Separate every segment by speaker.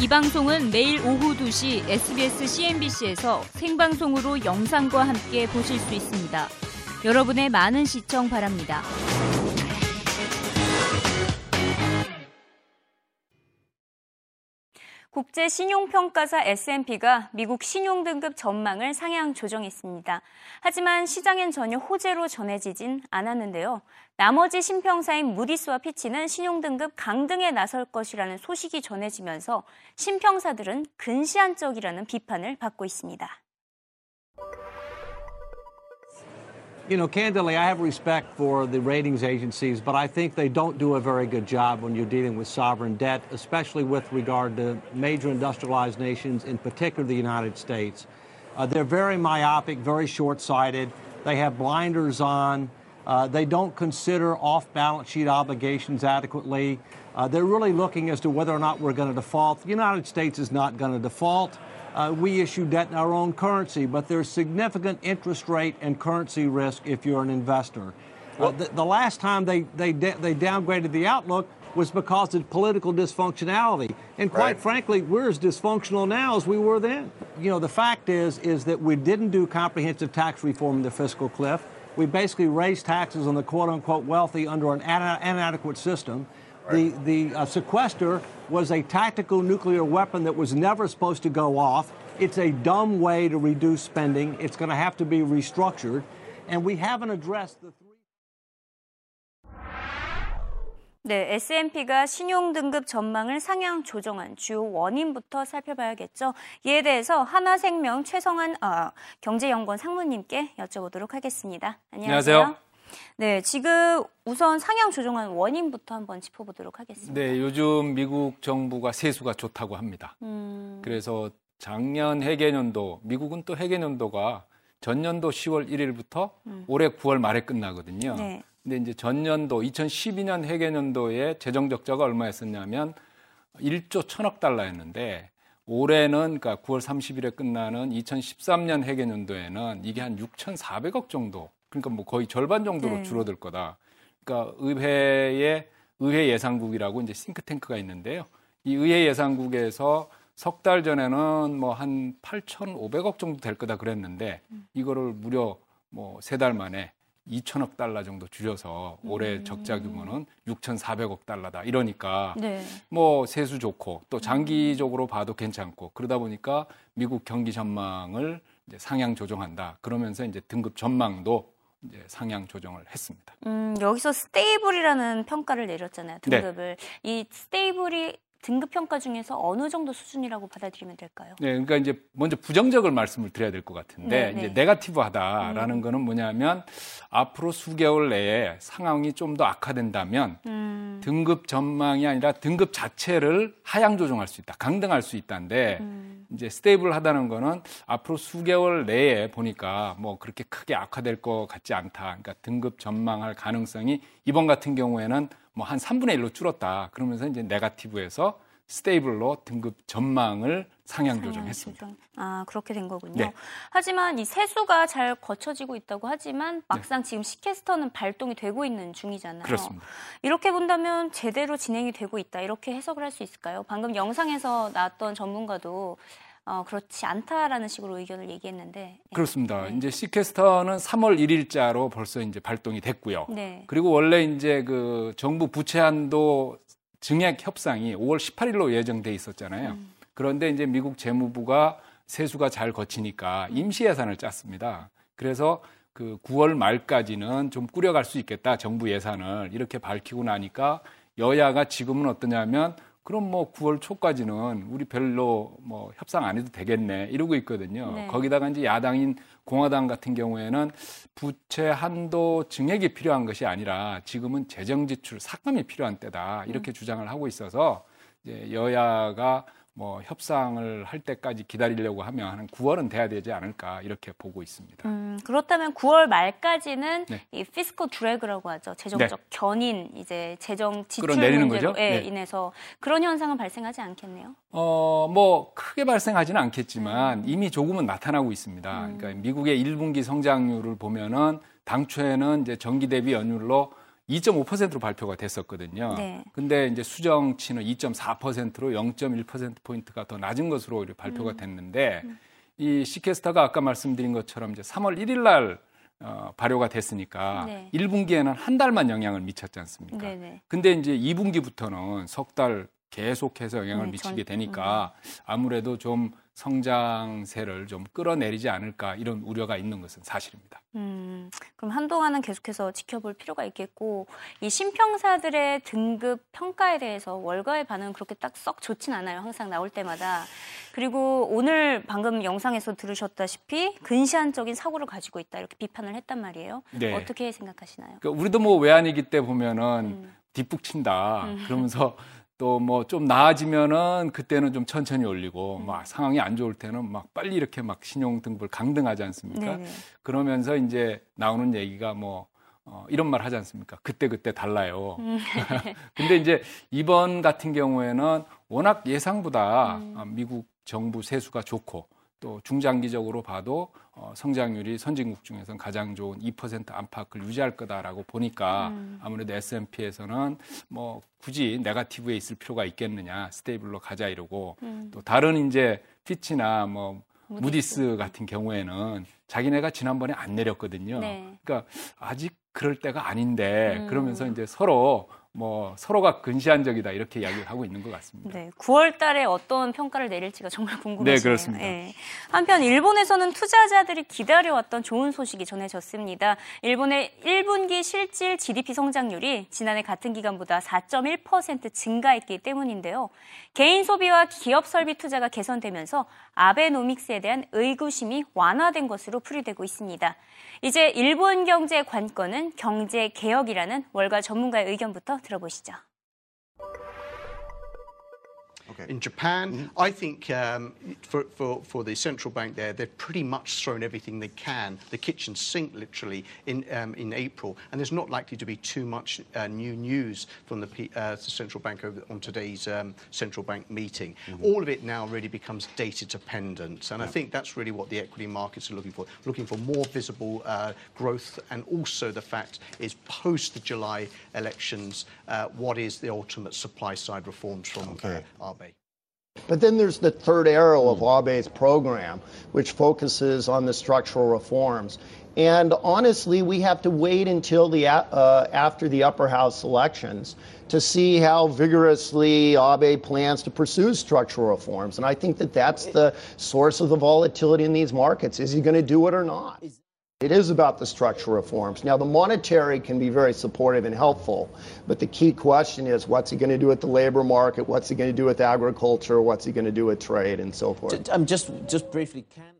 Speaker 1: 이 방송은 매일 오후 2시 SBS CNBC에서 생방송으로 영상과 함께 보실 수 있습니다. 여러분의 많은 시청 바랍니다. 국제 신용평가사 S&P가 미국 신용등급 전망을 상향 조정했습니다. 하지만 시장엔 전혀 호재로 전해지진 않았는데요. 나머지 신평사인 무디스와 피치는 신용등급 강등에 나설 것이라는 소식이 전해지면서 신평사들은 근시안적이라는 비판을 받고 있습니다.
Speaker 2: You know, candidly, I have respect for the ratings agencies, but I think they don't do a very good job when you're dealing with sovereign debt, especially with regard to major industrialized nations, in particular the United States. Uh, they're very myopic, very short sighted. They have blinders on. Uh, they don't consider off balance sheet obligations adequately. Uh, they're really looking as to whether or not we're going to default. The United States is not going to default uh, we issue debt in our own currency, but there's significant interest rate and currency risk if you're an investor. Uh, the, the, last time they, they, they downgraded the outlook was because of political dysfunctionality. And quite right. frankly, we're as dysfunctional now as we were then. You know, the fact is, is that we didn't do comprehensive tax reform in the fiscal cliff. We basically raised taxes on the quote unquote wealthy under an inadequate system. The, the uh, sequester was a tactical nuclear weapon that was never supposed to go off. It's a dumb way to reduce spending. It's going to have to be restructured. And we haven't addressed the three.
Speaker 1: 네, S&P가 신용 등급 전망을 상향 조정한 주요 원인부터 살펴봐야겠죠. 이에 대해서 하나생명 최성한 어, 경제연구원 상무님께 여쭤보도록 하겠습니다. 안녕하세요. 안녕하세요. 네, 지금 우선 상향 조정한 원인부터 한번 짚어보도록 하겠습니다.
Speaker 3: 네, 요즘 미국 정부가 세수가 좋다고 합니다. 음... 그래서 작년 회계년도, 미국은 또 회계년도가 전년도 10월 1일부터 음. 올해 9월 말에 끝나거든요. 네. 근데 이제 전년도 2012년 회계년도에 재정 적자가 얼마였었냐면 1조 1000억 달러였는데 올해는 그러니까 9월 30일에 끝나는 2013년 회계년도에는 이게 한 6,400억 정도 그러니까 뭐 거의 절반 정도로 네. 줄어들 거다. 그러니까 의회의 의회 예산국이라고 이제 싱크탱크가 있는데요. 이 의회 예산국에서 석 달 전에는 뭐 한 8,500억 정도 될 거다 그랬는데 음. 이거를 무려 뭐 세 달 만에 2천억 달러 정도 줄여서 올해 음. 적자 규모는 6,400억 달러다. 이러니까 네. 뭐 세수 좋고 또 장기적으로 봐도 괜찮고 그러다 보니까 미국 경기 전망을 이제 상향 조정한다. 그러면서 이제 등급 전망도 이제 상향 조정을 했습니다.
Speaker 1: 음, 여기서 stable이라는 평가를 내렸잖아요. 네. 등급을. 네. 이 stable이 등급 평가 중에서 어느 정도 수준이라고 받아들이면 될까요?
Speaker 3: 네, 그러니까 이제 먼저 부정적을 말씀을 드려야 될 것 같은데 네, 네. 이제 negative하다라는 음. 거는 뭐냐면 앞으로 수개월 내에 상황이 좀 더 악화된다면 음. 등급 전망이 아니라 등급 자체를 하향 조정할 수 있다, 강등할 수 있다인데 음. 이제 stable하다는 거는 앞으로 수개월 내에 보니까 뭐 그렇게 크게 악화될 것 같지 않다. 그러니까 등급 전망할 가능성이 이번 같은 경우에는 뭐 한 3분의 1로 줄었다. 그러면서 이제 negative에서 stable로 등급 전망을 상향 조정했습니다.
Speaker 1: 아 그렇게 된 거군요. 네. 하지만 이 세수가 잘 걷혀지고 있다고 하지만 막상 네. 지금 sequester는 발동이 되고 있는 중이잖아요.
Speaker 3: 그렇습니다.
Speaker 1: 이렇게 본다면 제대로 진행이 되고 있다 이렇게 해석을 할 수 있을까요? 방금 영상에서 나왔던 전문가도 어, 그렇지 않다라는 식으로 의견을 얘기했는데. 네.
Speaker 3: 그렇습니다. 네. 이제 sequester는 3월 1일자로 벌써 이제 발동이 됐고요. 네. 그리고 원래 이제 그 정부 부채 한도 증액 협상이 5월 18일로 예정돼 있었잖아요. 음. 그런데 이제 미국 재무부가 세수가 잘 거치니까 임시 예산을 짰습니다. 그래서 그 9월 말까지는 좀 꾸려갈 수 있겠다 정부 예산을 이렇게 밝히고 나니까 여야가 지금은 어떠냐면 그럼 뭐 9월 초까지는 우리 별로 뭐 협상 안 해도 되겠네 이러고 있거든요. 네. 거기다가 이제 야당인 공화당 같은 경우에는 부채 한도 증액이 필요한 것이 아니라 지금은 재정 지출 삭감이 필요한 때다 이렇게 음. 주장을 하고 있어서 이제 여야가 뭐 협상을 할 때까지 기다리려고 하면 한 9월은 돼야 되지 않을까 이렇게 보고 있습니다.
Speaker 1: 음, 그렇다면 9월 말까지는 네. 이 피스코 드래그라고 하죠. 재정적 네. 견인 이제 재정 지출 문제로 네. 인해서 그런 현상은 발생하지 않겠네요.
Speaker 3: 어, 뭐 크게 발생하지는 않겠지만 음. 이미 조금은 나타나고 있습니다. 음. 그러니까 미국의 1분기 성장률을 보면은 당초에는 이제 전기 대비 연율로 2.5%로 발표가 됐었거든요. 네. 근데 이제 수정치는 2.4%로 0.1% 포인트가 더 낮은 것으로 발표가 음. 됐는데 음. 이 시캐스터가 아까 말씀드린 것처럼 이제 3월 1일 날 어, 발효가 됐으니까 네. 1분기에는 한 달만 영향을 미쳤지 않습니까? 네네. 근데 이제 2분기부터는 석 달 계속해서 영향을 네, 미치게 되니까 음. 아무래도 좀 성장세를 좀 끌어내리지 않을까 이런 우려가 있는 것은 사실입니다. 음,
Speaker 1: 그럼 한동안은 계속해서 지켜볼 필요가 있겠고 이 신평사들의 등급 평가에 대해서 월가의 반응은 그렇게 딱 썩 좋진 않아요. 항상 나올 때마다. 그리고 오늘 방금 영상에서 들으셨다시피 근시안적인 사고를 가지고 있다 이렇게 비판을 했단 말이에요. 네. 어떻게 생각하시나요?
Speaker 3: 그러니까 우리도 뭐 외환위기 때 보면은 음. 뒷북 친다 음. 그러면서 또 뭐 좀 나아지면은 그때는 좀 천천히 올리고 음. 막 상황이 안 좋을 때는 막 빨리 이렇게 막 신용 등급을 강등하지 않습니까? 네네. 그러면서 이제 나오는 얘기가 뭐 어, 이런 말 하지 않습니까? 그때 그때 달라요. 음. 근데 이제 이번 같은 경우에는 워낙 예상보다 음. 미국 정부 세수가 좋고 또 중장기적으로 봐도 어, 성장률이 선진국 중에서는 가장 좋은 2% 안팎을 유지할 거다라고 보니까 음. 아무래도 S&P에서는 뭐 굳이 negative에 있을 필요가 있겠느냐 stable로 가자 이러고 음. 또 다른 이제 피치나 뭐 무디스. 무디스 같은 경우에는 자기네가 지난번에 안 내렸거든요. 네. 그러니까 아직 그럴 때가 아닌데 음. 그러면서 이제 서로 뭐 서로가 근시안적이다 이렇게 이야기를 하고 있는 것 같습니다.
Speaker 1: 네, 9월 달에 어떤 평가를 내릴지가 정말 궁금해요.
Speaker 3: 네, 그렇습니다. 네.
Speaker 1: 한편 일본에서는 투자자들이 기다려왔던 좋은 소식이 전해졌습니다. 일본의 1분기 실질 GDP 성장률이 지난해 같은 기간보다 4.1% 증가했기 때문인데요. 개인 소비와 기업 설비 투자가 개선되면서 아베노믹스에 대한 의구심이 완화된 것으로 풀이되고 있습니다. 이제 일본 경제 관건은 경제 개혁이라는 월가 전문가의 의견부터 들어보시죠.
Speaker 4: Okay. In Japan, mm-hmm. I think um, for, for, for the central bank there, they've pretty much thrown everything they can, the kitchen sink literally, in, um, in April. And there's not likely to be too much uh, new news from the, uh, the central bank over, on today's um, central bank meeting. Mm-hmm. All of it now really becomes data dependent. And I think that's really what the equity markets are looking for, looking for more visible uh, growth and also the fact is post the July elections, uh, what is the ultimate supply side reforms from okay. Uh,
Speaker 5: but then there's the third arrow of Abe's program, which focuses on the structural reforms. And honestly, we have to wait until the uh, after the upper house elections to see how vigorously Abe plans to pursue structural reforms. And I think that that's the source of the volatility in these markets. Is he going to do it or not? It is about the structural reforms. Now, the monetary can be very supportive and helpful, but the key question is what's he going to do with the labor market? What's he going to do with agriculture? What's he going to do with trade and so forth?
Speaker 6: I'm just, just briefly, can.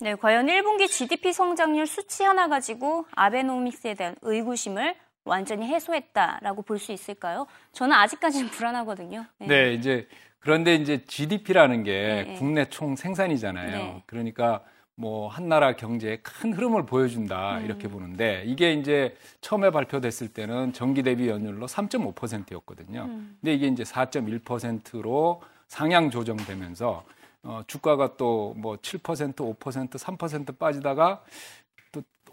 Speaker 1: 네, 과연 1분기 GDP 성장률 수치 하나 가지고 아베노믹스에 대한 의구심을 완전히 해소했다라고 볼 수 있을까요? 저는 아직까지는 불안하거든요.
Speaker 3: 네, 네 이제 그런데 이제 GDP라는 게 네. 네. 국내 총 생산이잖아요. 네. 그러니까 뭐 한 나라 경제의 큰 흐름을 보여준다 음. 이렇게 보는데 이게 이제 처음에 발표됐을 때는 전기 대비 연율로 3.5%였거든요. 음. 근데 이게 이제 4.1%로 상향 조정되면서 어, 주가가 또 뭐 7%, 5%, 3% 빠지다가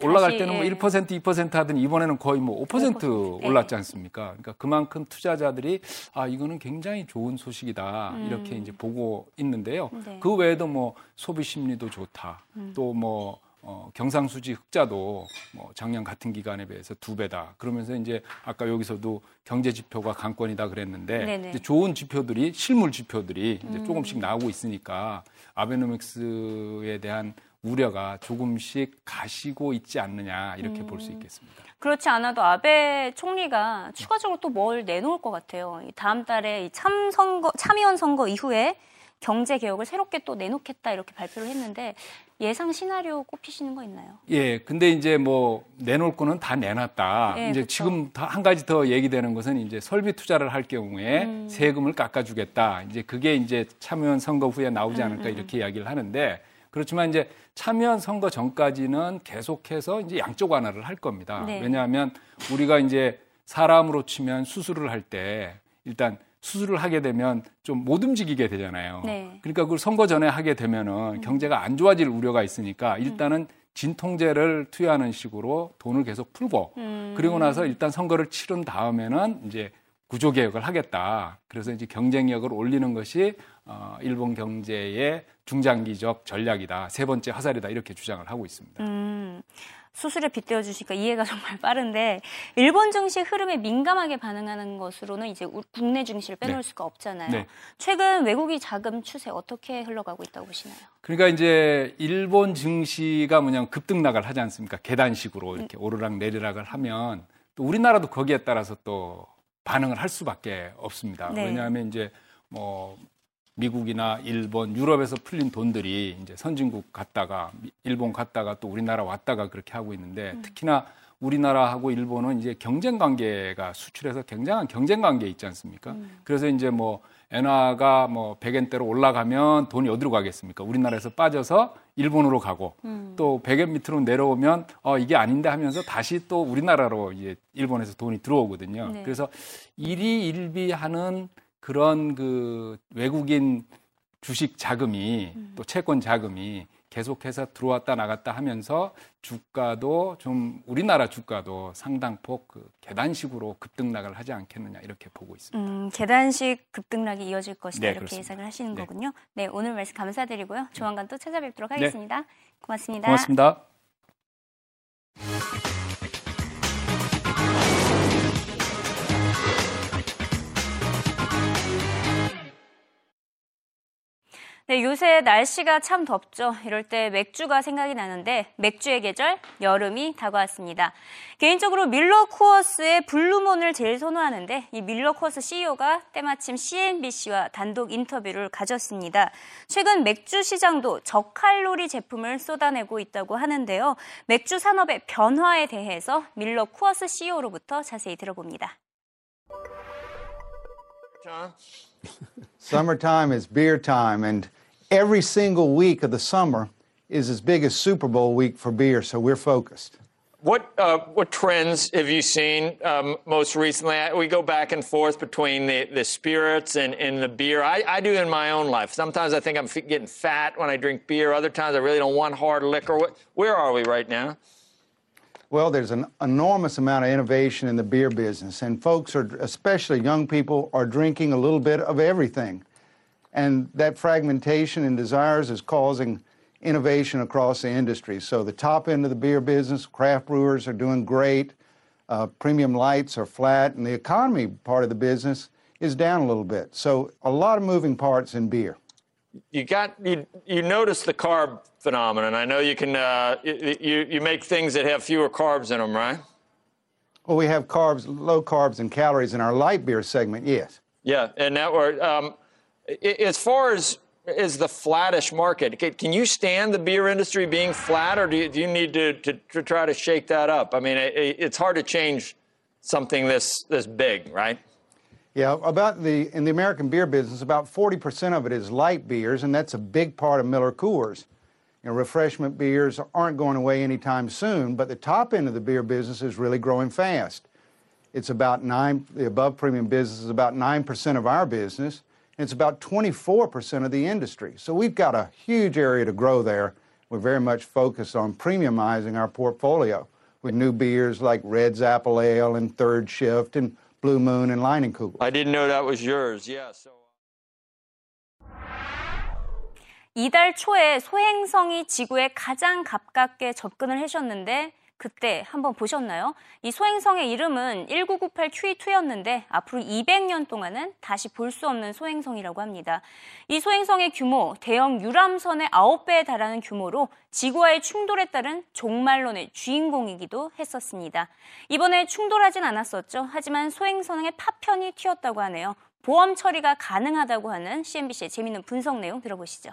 Speaker 3: 올라갈 때는 뭐 1%, 예. 2% 하더니 이번에는 거의 뭐5% 5%. 올랐지 않습니까? 그러니까 그만큼 투자자들이 아 이거는 굉장히 좋은 소식이다 음. 이렇게 이제 보고 있는데요. 네. 그 외에도 뭐 소비 심리도 좋다. 음. 또뭐 어, 경상수지 흑자도 뭐 작년 같은 기간에 비해서 두 배다. 그러면서 이제 아까 여기서도 경제 지표가 강권이다 그랬는데 이제 좋은 지표들이 실물 지표들이 이제 음. 조금씩 나오고 있으니까 아베노믹스에 대한 우려가 조금씩 가시고 있지 않느냐 이렇게 음. 볼수 있겠습니다.
Speaker 1: 그렇지 않아도 아베 총리가 추가적으로 또 뭘 내놓을 것 같아요. 다음 달에 참 선거 참의원 선거 이후에 경제 개혁을 새롭게 또 내놓겠다 이렇게 발표를 했는데 예상 시나리오 꼽히시는 거 있나요?
Speaker 3: 예, 근데 이제 뭐 내놓을 거는 다 내놨다. 예, 이제 그쵸. 지금 한 가지 더 얘기되는 것은 이제 설비 투자를 할 경우에 음. 세금을 깎아주겠다. 이제 그게 이제 참의원 선거 후에 나오지 않을까 음, 음. 이렇게 이야기를 하는데 그렇지만 이제 참여한 선거 전까지는 계속해서 이제 양쪽 완화를 할 겁니다. 네. 왜냐하면 우리가 이제 사람으로 치면 수술을 할 때 일단 수술을 하게 되면 좀 못 움직이게 되잖아요. 네. 그러니까 그걸 선거 전에 하게 되면은 음. 경제가 안 좋아질 우려가 있으니까 일단은 진통제를 투여하는 식으로 돈을 계속 풀고
Speaker 1: 음.
Speaker 3: 그리고 나서 일단 선거를 치른 다음에는 이제 구조 개혁을 하겠다. 그래서 이제 경쟁력을 올리는 것이 어, 일본 경제의 중장기적 전략이다. 세 번째 화살이다. 이렇게 주장을 하고 있습니다.
Speaker 1: 음, 수술에 빗대어 주시니까 이해가 정말 빠른데 일본 증시 흐름에 민감하게 반응하는 것으로는 이제 우- 국내 증시를 빼놓을
Speaker 3: 네.
Speaker 1: 수가 없잖아요.
Speaker 3: 네.
Speaker 1: 최근 외국이 자금 추세 어떻게 흘러가고 있다고 보시나요?
Speaker 3: 그러니까 이제 일본 증시가 뭐냐면 급등락을 하지 않습니까? 계단식으로 이렇게 오르락 내리락을 하면 또 우리나라도 거기에 따라서 또 반응을 할 수밖에 없습니다.
Speaker 1: 네.
Speaker 3: 왜냐하면 이제 뭐 미국이나 일본, 유럽에서 풀린 돈들이 이제 선진국 갔다가 미- 일본 갔다가 또 우리나라 왔다가 그렇게 하고 있는데 특히나 우리나라하고 일본은 이제 경쟁 관계가 수출에서 굉장한 경쟁 관계에 있지 않습니까? 그래서 이제 뭐 엔화가 뭐 100엔대로 올라가면 돈이 어디로 가겠습니까? 우리나라에서 빠져서 일본으로 가고 또 100엔 밑으로 내려오면 어 이게 아닌데 하면서 다시 또 우리나라로 이제 일본에서 돈이 들어오거든요.
Speaker 1: 네.
Speaker 3: 그래서 일희일비하는 그런 그 외국인 주식 자금이 또 채권 자금이 계속해서 들어왔다 나갔다 하면서 주가도 좀 우리나라 주가도 상당폭 그 계단식으로 급등락을 하지 않겠느냐 이렇게 보고 있습니다.
Speaker 1: 음, 계단식 급등락이 이어질 것이다
Speaker 3: 네,
Speaker 1: 이렇게
Speaker 3: 그렇습니다.
Speaker 1: 예상을 하시는
Speaker 3: 네.
Speaker 1: 거군요. 네, 오늘 말씀 감사드리고요. 조만간 또 찾아뵙도록
Speaker 3: 네.
Speaker 1: 하겠습니다. 고맙습니다.
Speaker 3: 고맙습니다.
Speaker 1: 네, 요새 날씨가 참 덥죠. 이럴 때 맥주가 생각이 나는데 맥주의 계절 여름이 다가왔습니다. 개인적으로 밀러 쿠어스의 블루몬을 제일 선호하는데 이 밀러 쿠어스 CEO가 때마침 CNBC와 단독 인터뷰를 가졌습니다. 최근 맥주 시장도 저칼로리 제품을 쏟아내고 있다고 하는데요. 맥주 산업의 변화에 대해서 밀러 쿠어스 CEO로부터 자세히 들어봅니다.
Speaker 6: Summertime is beer time, and every single week of the summer is as big as Super Bowl week for beer, so we're focused.
Speaker 7: What uh, what trends have you seen um, most recently? We go back and forth between the, the spirits and, and the beer. I, I do in my own life. Sometimes I think I'm f- getting fat when I drink beer. Other times I really don't want hard liquor. What, where are we right now?
Speaker 6: Well, there's an enormous amount of innovation in the beer business, and folks are, especially young people, are drinking a little bit of everything. And that fragmentation in desires is causing innovation across the industry. So the top end of the beer business, craft brewers are doing great. Uh, premium lights are flat, and the economy part of the business is down a little bit. So a lot of moving parts in beer.
Speaker 7: You got you you notice the carb phenomenon. I know you can uh, you, you make things that have fewer carbs in them, right?
Speaker 6: Well, we have carbs, low carbs and calories in our light beer segment, yes.
Speaker 7: Yeah, and that were um, as far as is the flattish market. Can, can you stand the beer industry being flat, or do you, do you need to, to, to try to shake that up? I mean, it, it's hard to change something this this big, right?
Speaker 6: Yeah, about the in the American beer business, about 40% of it is light beers, and that's a big part of Miller Coors. You know, refreshment beers aren't going away anytime soon, but the top end of the beer business is really growing fast. It's about nine. The above premium business is about nine percent of our business. And it's about 24% of the industry. So we've got a huge area to grow there. We're very much focused on premiumizing our portfolio with new beers like Red's Apple Ale and Third Shift and Blue Moon and Leinenkugel.
Speaker 7: I didn't know that was yours. Yeah. So.
Speaker 1: 이달 초에 소행성이 지구에 가장 가깝게 접근을 하셨는데 그때 한번 보셨나요? 이 소행성의 이름은 1998 Q2였는데 앞으로 200년 동안은 다시 볼 수 없는 소행성이라고 합니다. 이 소행성의 규모, 대형 유람선의 9배에 달하는 규모로 지구와의 충돌에 따른 종말론의 주인공이기도 했었습니다. 이번에 충돌하진 않았었죠. 하지만 소행성의 파편이 튀었다고 하네요. 보험 처리가 가능하다고 하는 CNBC의 재미있는 분석 내용 들어보시죠.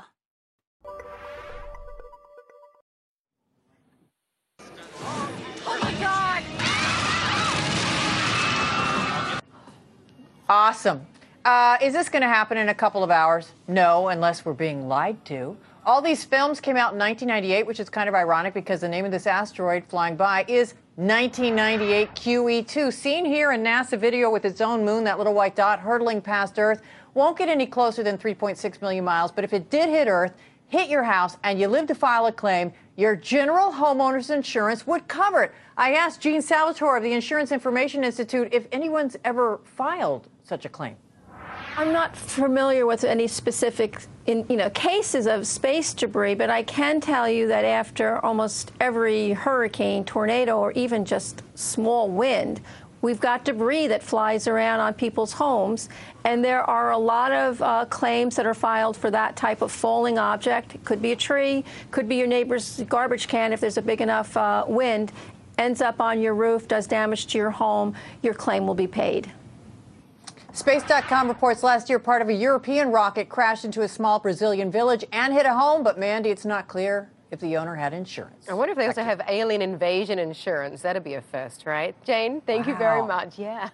Speaker 8: Awesome. Uh, is this going to happen in a couple of hours? No, unless we're being lied to. All these films came out in 1998, which is kind of ironic because the name of this asteroid flying by is 1998 QE2. E Seen here in NASA video with its own moon, that little white dot hurtling past Earth, won't get any closer than 3.6 million miles. But if it did hit Earth, hit your house, and you live to file a claim, your general homeowner's insurance would cover it. I asked Gene Salvatore of the Insurance Information Institute if anyone's ever filed such a claim.
Speaker 9: I'm not familiar with any specific in, you know, cases of space debris, but I can tell you that after almost every hurricane, tornado, or even just small wind, we've got debris that flies around on people's homes, and there are a lot of uh, claims that are filed for that type of falling object. It could be a tree, could be your neighbor's garbage can if there's a big enough uh, wind, ends up on your roof, does damage to your home, your claim will be paid.
Speaker 8: Space.com reports last year part of a European rocket crashed into a small Brazilian village and hit a home, but Mandy, it's not clear if the owner had insurance.
Speaker 10: I wonder if they also have alien invasion insurance. That'd be a first, right? Jane, thank wow. you very much. Yeah.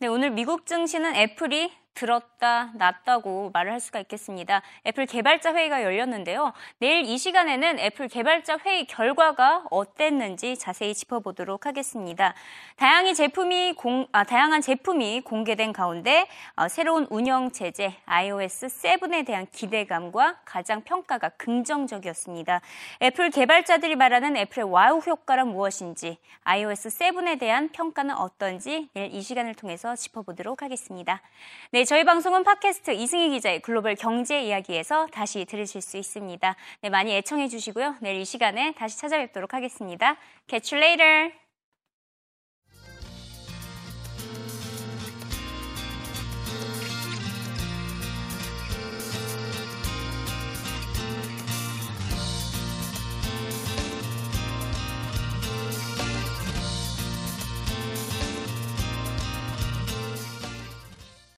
Speaker 1: 네, 오늘 미국 증시는 애플이 들었다, 놨다고 말을 할 수가 있겠습니다. 애플 개발자 회의가 열렸는데요. 내일 이 시간에는 애플 개발자 회의 결과가 어땠는지 자세히 짚어보도록 하겠습니다. 다양한 제품이 공, 아, 다양한 제품이 공개된 가운데 어, 새로운 운영 체제 iOS 7에 대한 기대감과 가장 평가가 긍정적이었습니다. 애플 개발자들이 말하는 애플의 wow 효과란 무엇인지, iOS 7에 대한 평가는 어떤지 내일 이 시간을 통해서 짚어보도록 하겠습니다. 네, 네, 저희 방송은 팟캐스트 이승희 기자의 글로벌 경제 이야기에서 다시 들으실 수 있습니다. 네, 많이 애청해 주시고요. 내일 이 시간에 다시 찾아뵙도록 하겠습니다. Catch you later!